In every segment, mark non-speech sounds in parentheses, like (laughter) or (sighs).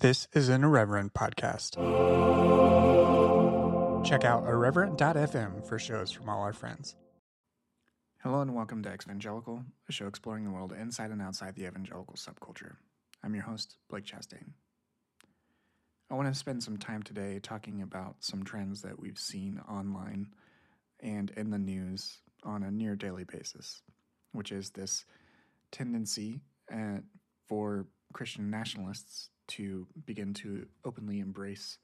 This is an Irreverent podcast. Check out irreverent.fm for shows from all our friends. Hello and welcome to Exvangelical, a show exploring the world inside and outside the evangelical subculture. I'm your host, Blake Chastain. I want to spend some time today talking about some trends that we've seen online and in the news on a near daily basis, which is this tendency uh, for Christian nationalists to begin to openly embrace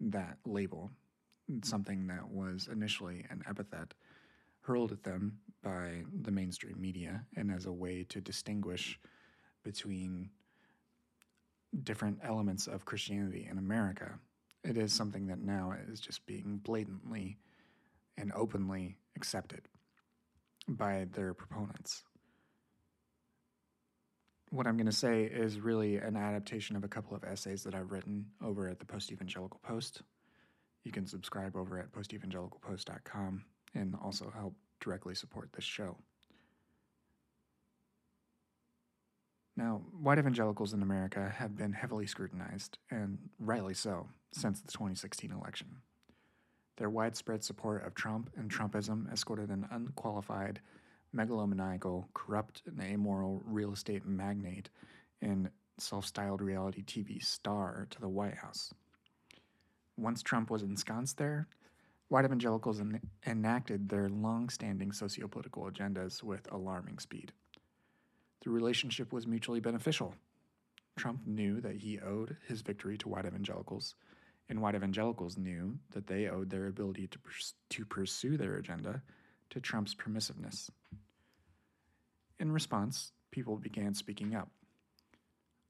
that label, something that was initially an epithet hurled at them by the mainstream media and as a way to distinguish between different elements of Christianity in America. It is something that now is just being blatantly and openly accepted by their proponents. What I'm going to say is really an adaptation of a couple of essays that I've written over at the Post Evangelical Post. You can subscribe over at postevangelicalpost.com and also help directly support this show. Now, white evangelicals in America have been heavily scrutinized, and rightly so, since the 2016 election. Their widespread support of Trump and Trumpism escorted an unqualified, megalomaniacal, corrupt, and amoral real estate magnate and self styled reality TV star to the White House. Once Trump was ensconced there, white evangelicals en- enacted their long standing sociopolitical agendas with alarming speed. The relationship was mutually beneficial. Trump knew that he owed his victory to white evangelicals, and white evangelicals knew that they owed their ability to, pers- to pursue their agenda to Trump's permissiveness. In response, people began speaking up.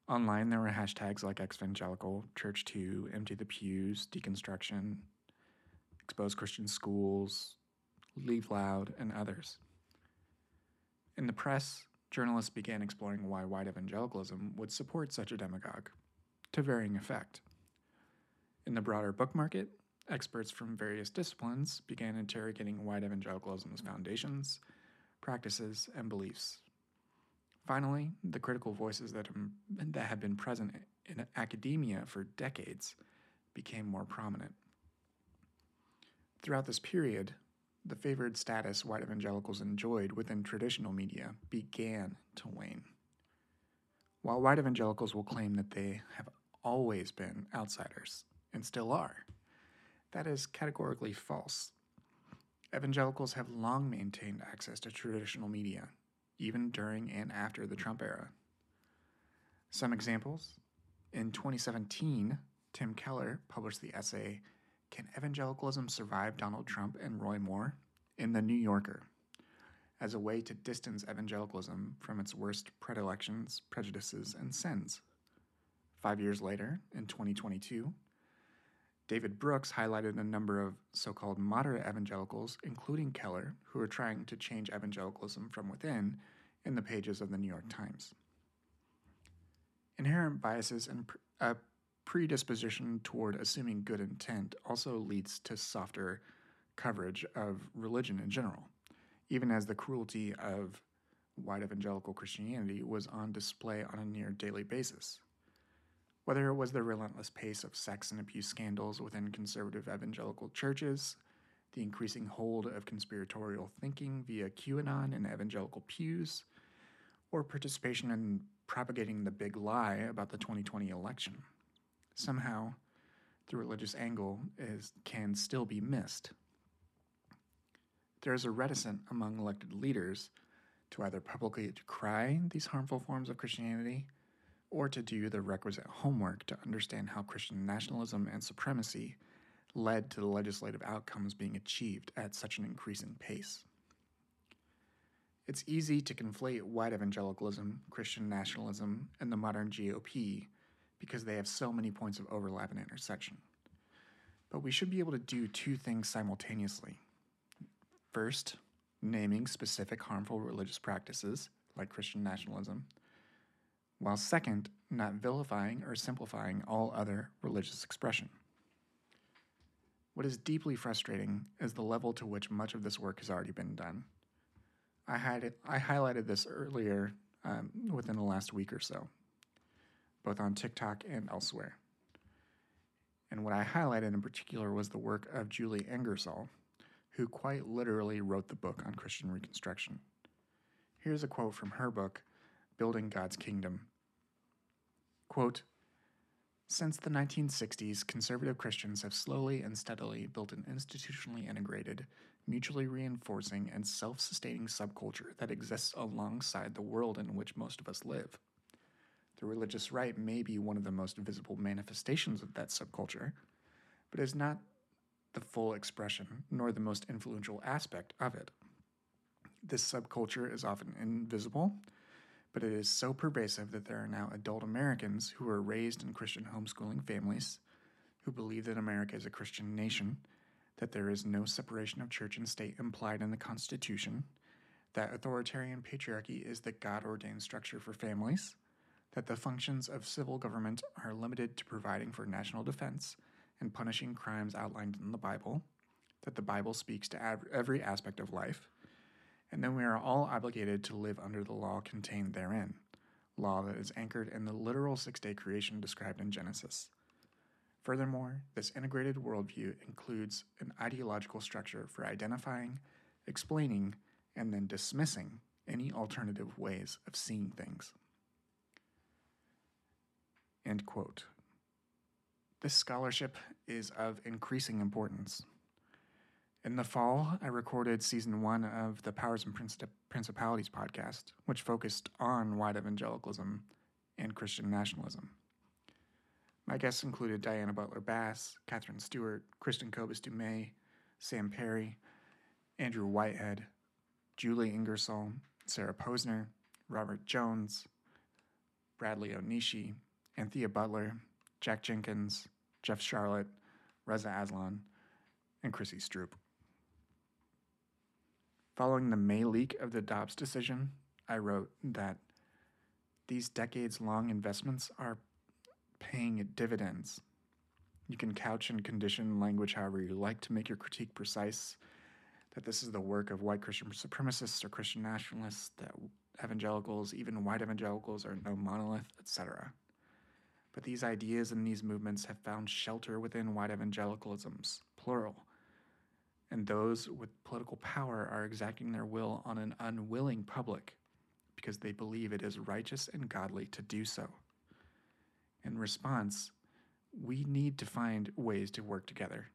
Online, there were hashtags like Exvangelical, Church 2, Empty the Pews, Deconstruction, Expose Christian Schools, Leave Loud, and others. In the press, journalists began exploring why white evangelicalism would support such a demagogue, to varying effect. In the broader book market, experts from various disciplines began interrogating white evangelicalism's foundations, practices, and beliefs. Finally, the critical voices that, that have been present in academia for decades became more prominent. Throughout this period, the favored status white evangelicals enjoyed within traditional media began to wane. While white evangelicals will claim that they have always been outsiders and still are, that is categorically false. Evangelicals have long maintained access to traditional media, even during and after the Trump era. Some examples in 2017, Tim Keller published the essay can Evangelicalism Survive Donald Trump and Roy Moore? in The New Yorker as a way to distance evangelicalism from its worst predilections, prejudices, and sins. Five years later, in 2022, David Brooks highlighted a number of so called moderate evangelicals, including Keller, who are trying to change evangelicalism from within in the pages of the New York Times. Inherent biases and a predisposition toward assuming good intent also leads to softer coverage of religion in general, even as the cruelty of white evangelical Christianity was on display on a near daily basis. Whether it was the relentless pace of sex and abuse scandals within conservative evangelical churches, the increasing hold of conspiratorial thinking via QAnon and evangelical pews, or participation in propagating the big lie about the 2020 election. Somehow, the religious angle is, can still be missed. There is a reticence among elected leaders to either publicly decry these harmful forms of Christianity or to do the requisite homework to understand how Christian nationalism and supremacy led to the legislative outcomes being achieved at such an increasing pace. It's easy to conflate white evangelicalism, Christian nationalism, and the modern GOP because they have so many points of overlap and intersection. But we should be able to do two things simultaneously. First, naming specific harmful religious practices, like Christian nationalism, while second, not vilifying or simplifying all other religious expression. What is deeply frustrating is the level to which much of this work has already been done. I, had I highlighted this earlier um, within the last week or so. both on TikTok and elsewhere. And what I highlighted in particular was the work of Julie Ingersoll, who quite literally wrote the book on Christian Reconstruction. Here's a quote from her book, Building God's Kingdom. Quote, since the 1960s, conservative Christians have slowly and steadily built an institutionally integrated, mutually reinforcing, and self sustaining subculture that exists alongside the world in which most of us live. The religious right may be one of the most visible manifestations of that subculture, but is not the full expression nor the most influential aspect of it. This subculture is often invisible but it is so pervasive that there are now adult Americans who were raised in Christian homeschooling families, who believe that America is a Christian nation, that there is no separation of church and state implied in the Constitution, that authoritarian patriarchy is the God ordained structure for families, that the functions of civil government are limited to providing for national defense and punishing crimes outlined in the Bible, that the Bible speaks to every aspect of life and then we are all obligated to live under the law contained therein, law that is anchored in the literal six day creation described in Genesis. Furthermore, this integrated worldview includes an ideological structure for identifying, explaining, and then dismissing any alternative ways of seeing things. End quote. This scholarship is of increasing importance. In the fall, I recorded season one of the Powers and Princip- Principalities podcast, which focused on white evangelicalism and Christian nationalism. My guests included Diana Butler Bass, Katherine Stewart, Kristin Kobes Du Mez, Sam Perry, Andrew Whitehead, Julie Ingersoll, Sarah Posner, Robert Jones, Bradley Onishi, Anthea Butler, Jack Jenkins, Jeff Sharlet, Reza Aslan, and Chrissy Stroop. Following the May leak of the Dobbs decision, I wrote that these decades long investments are paying dividends. You can couch and condition language however you like to make your critique precise, that this is the work of white Christian supremacists or Christian nationalists, that evangelicals, even white evangelicals, are no monolith, etc. But these ideas and these movements have found shelter within white evangelicalisms, plural, and those with political power are exacting their will on an unwilling public because they believe it is righteous and godly to do so. In response, we need to find ways to work together,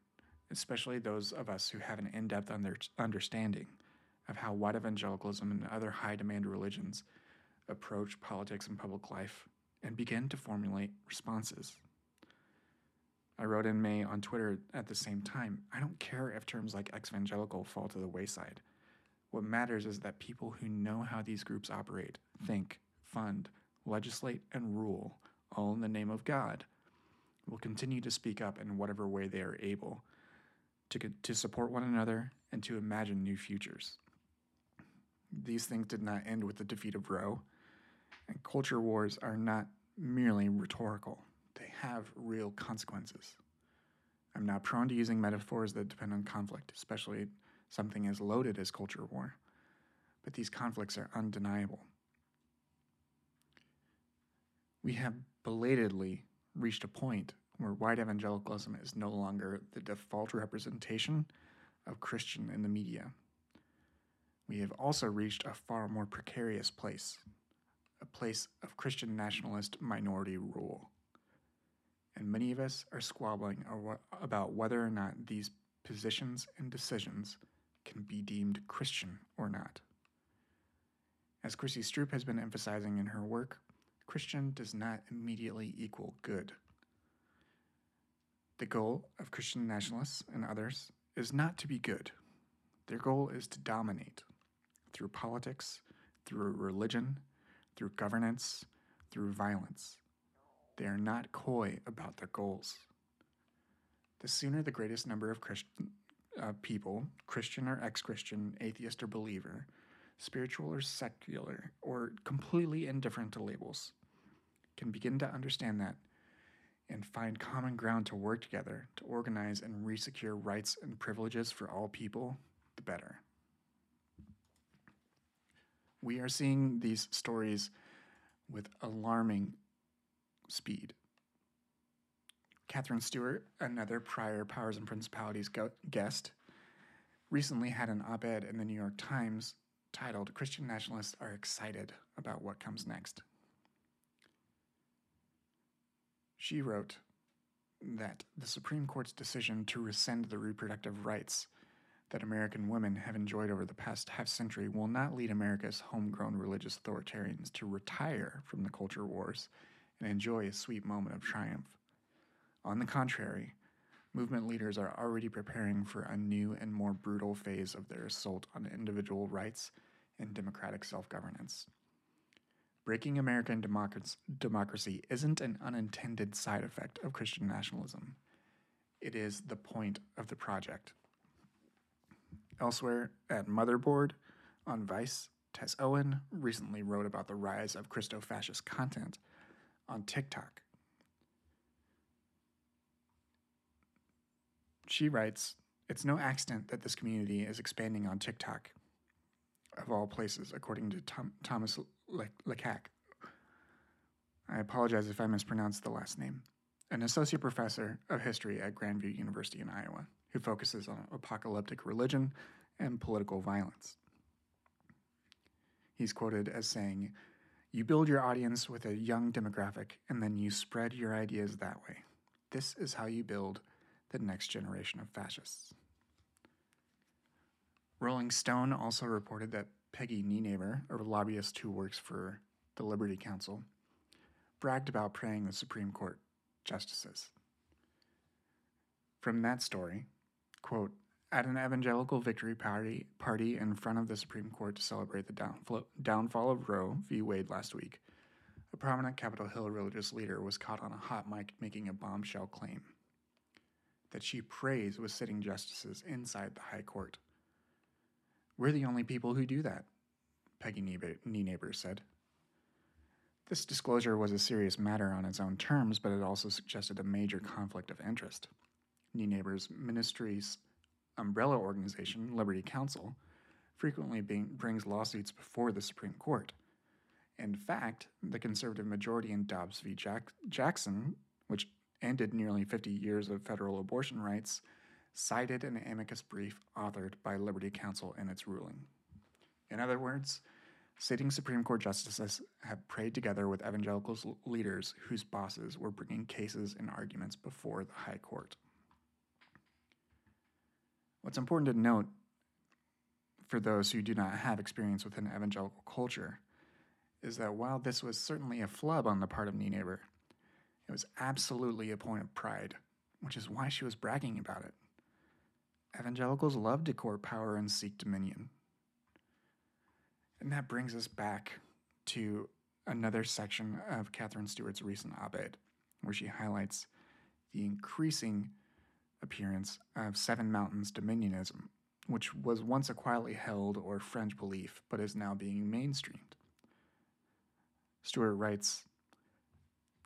especially those of us who have an in depth understanding of how white evangelicalism and other high demand religions approach politics and public life and begin to formulate responses. I wrote in May on Twitter at the same time I don't care if terms like evangelical fall to the wayside. What matters is that people who know how these groups operate, think, fund, legislate, and rule, all in the name of God, will continue to speak up in whatever way they are able to, to support one another and to imagine new futures. These things did not end with the defeat of Roe, and culture wars are not merely rhetorical have real consequences. I'm not prone to using metaphors that depend on conflict, especially something as loaded as culture war, but these conflicts are undeniable. We have belatedly reached a point where white evangelicalism is no longer the default representation of Christian in the media. We have also reached a far more precarious place, a place of Christian nationalist minority rule and many of us are squabbling about whether or not these positions and decisions can be deemed Christian or not. As Chrissy Stroop has been emphasizing in her work, Christian does not immediately equal good. The goal of Christian nationalists and others is not to be good. Their goal is to dominate through politics, through religion, through governance, through violence. They are not coy about their goals. The sooner the greatest number of Christian uh, people, Christian or ex Christian, atheist or believer, spiritual or secular, or completely indifferent to labels, can begin to understand that and find common ground to work together to organize and resecure rights and privileges for all people, the better. We are seeing these stories with alarming speed. Katherine Stewart, another prior Powers and Principalities go- guest, recently had an op ed in the New York Times titled Christian Nationalists Are Excited About What Comes Next. She wrote that the Supreme Court's decision to rescind the reproductive rights that American women have enjoyed over the past half century will not lead America's homegrown religious authoritarians to retire from the culture wars and enjoy a sweet moment of triumph. On the contrary, movement leaders are already preparing for a new and more brutal phase of their assault on individual rights and democratic self governance. Breaking American democracy isn't an unintended side effect of Christian nationalism. It is the point of the project. Elsewhere, at Motherboard on Vice, Tess Owen recently wrote about the rise of Christo fascist content on TikTok. She writes It's no accident that this community is expanding on TikTok, of all places, according to Tom, Thomas Lecaque. I apologize if I mispronounced the last name. An associate professor of history at Grandview University in Iowa who focuses on apocalyptic religion and political violence. He's quoted as saying, You build your audience with a young demographic, and then you spread your ideas that way. This is how you build the next generation of fascists. Rolling Stone also reported that Peggy Nienaber, a lobbyist who works for the Liberty Counsel, bragged about praying the Supreme Court justices. From that story, quote, at an evangelical victory party, party in front of the Supreme Court to celebrate the downfall, downfall of Roe v. Wade last week, a prominent Capitol Hill religious leader was caught on a hot mic making a bombshell claim that she prays with sitting justices inside the High Court. We're the only people who do that, Peggy Nienaber said. This disclosure was a serious matter on its own terms, but it also suggested a major conflict of interest. Nienaber's ministry's umbrella organization, Liberty Counsel, frequently being, brings lawsuits before the Supreme Court. In fact, the conservative majority in Dobbs v. Jack- Jackson, which ended nearly 50 years of federal abortion rights, cited an amicus brief authored by Liberty Counsel in its ruling. In other words, sitting Supreme Court justices have prayed together with evangelical leaders whose bosses were bringing cases and arguments before the High Court. What's important to note for those who do not have experience within evangelical culture is that while this was certainly a flub on the part of Nienaber, it was absolutely a point of pride, which is why she was bragging about it. Evangelicals love to court power and seek dominion. And that brings us back to another section of Katherine Stewart's recent op ed, where she highlights the increasing appearance of Seven Mountains Dominionism, which was once a quietly held or fringe belief but is now being mainstreamed. Stewart writes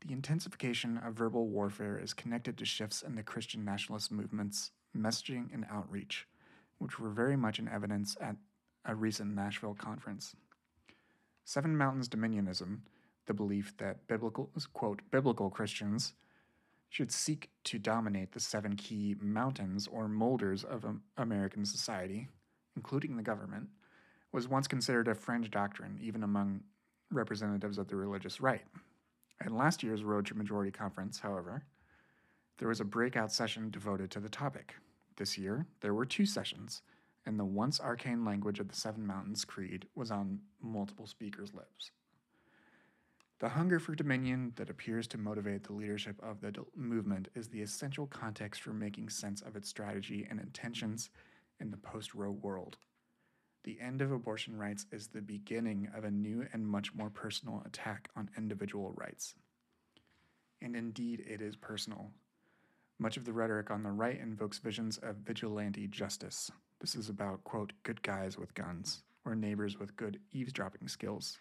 The intensification of verbal warfare is connected to shifts in the Christian nationalist movement's messaging and outreach, which were very much in evidence at a recent Nashville conference. Seven Mountains Dominionism, the belief that biblical, quote, biblical Christians should seek to dominate the seven key mountains or molders of American society, including the government, was once considered a fringe doctrine even among representatives of the religious right. At last year's Road to Majority Conference, however, there was a breakout session devoted to the topic. This year, there were two sessions, and the once arcane language of the Seven Mountains Creed was on multiple speakers' lips. The hunger for dominion that appears to motivate the leadership of the movement is the essential context for making sense of its strategy and intentions in the post Roe world. The end of abortion rights is the beginning of a new and much more personal attack on individual rights. And indeed, it is personal. Much of the rhetoric on the right invokes visions of vigilante justice. This is about, quote, good guys with guns, or neighbors with good eavesdropping skills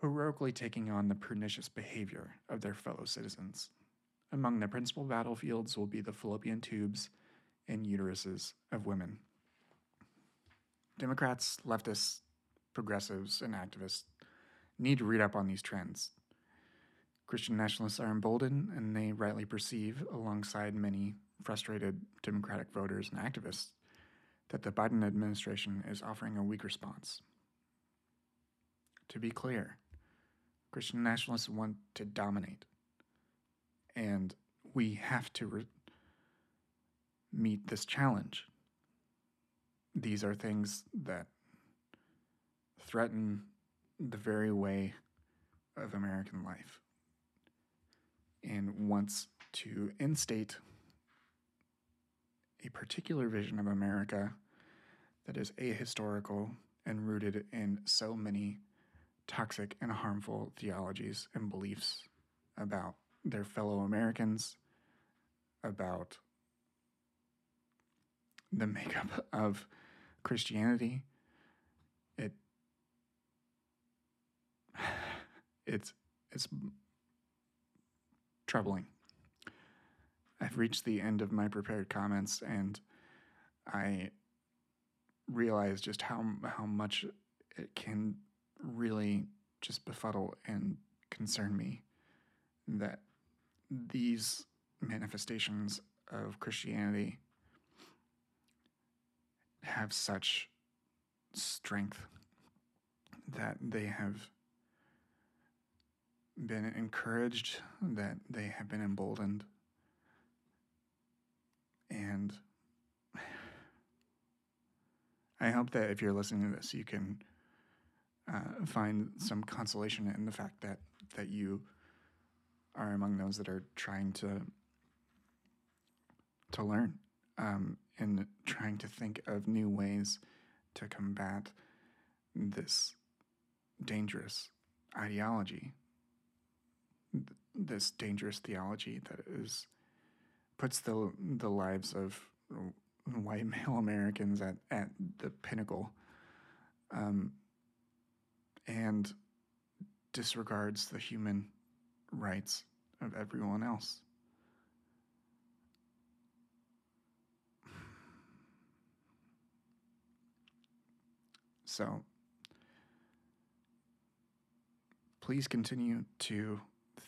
heroically taking on the pernicious behavior of their fellow citizens. Among the principal battlefields will be the fallopian tubes and uteruses of women. Democrats, leftists, progressives, and activists need to read up on these trends. Christian nationalists are emboldened, and they rightly perceive, alongside many frustrated Democratic voters and activists, that the Biden administration is offering a weak response. To be clear, Christian nationalists want to dominate, and we have to re- meet this challenge. These are things that threaten the very way of American life and wants to instate a particular vision of America that is ahistorical and rooted in so many toxic and harmful theologies and beliefs about their fellow Americans, about the makeup of Christianity. It (sighs) it's it's troubling. I've reached the end of my prepared comments and I realize just how how much it can really just befuddle and concern me that these manifestations of Christianity have such strength that they have been encouraged, that they have been emboldened. And (sighs) I hope that if you're listening to this, you can uh, find some consolation in the fact that that you are among those that are trying to to learn um, and trying to think of new ways to combat this dangerous ideology this dangerous theology that is puts the the lives of white male Americans at, at the pinnacle. Um, and disregards the human rights of everyone else. So please continue to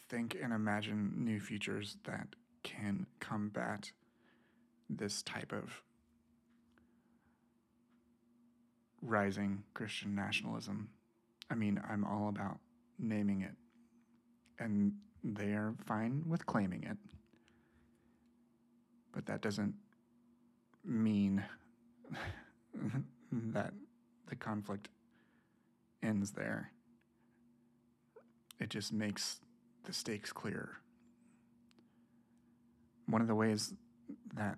think and imagine new futures that can combat this type of rising Christian nationalism. I mean, I'm all about naming it, and they are fine with claiming it. But that doesn't mean (laughs) that the conflict ends there. It just makes the stakes clearer. One of the ways that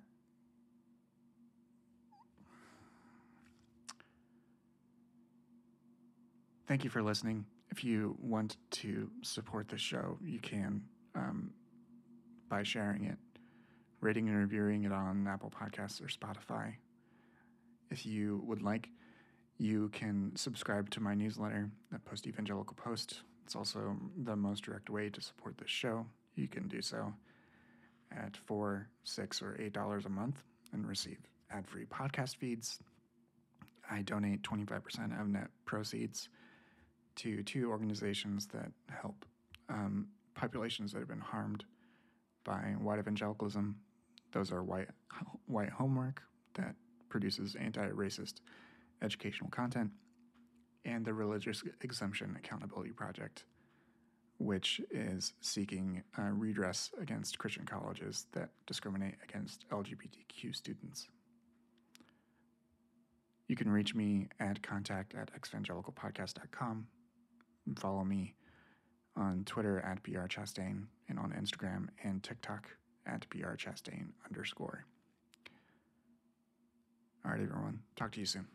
Thank you for listening. If you want to support the show, you can um, by sharing it, rating and reviewing it on Apple Podcasts or Spotify. If you would like, you can subscribe to my newsletter at Post Evangelical Post. It's also the most direct way to support this show. You can do so at four, six, or eight dollars a month and receive ad-free podcast feeds. I donate 25% of net proceeds to two organizations that help um, populations that have been harmed by white evangelicalism. Those are white white homework that produces anti-racist educational content, and the Religious Exemption Accountability Project, which is seeking uh, redress against Christian colleges that discriminate against LGBTQ students. You can reach me at contact at evangelicalpodcast.com. Follow me on Twitter at brchastain and on Instagram and TikTok at brchastain underscore. All right, everyone. Talk to you soon.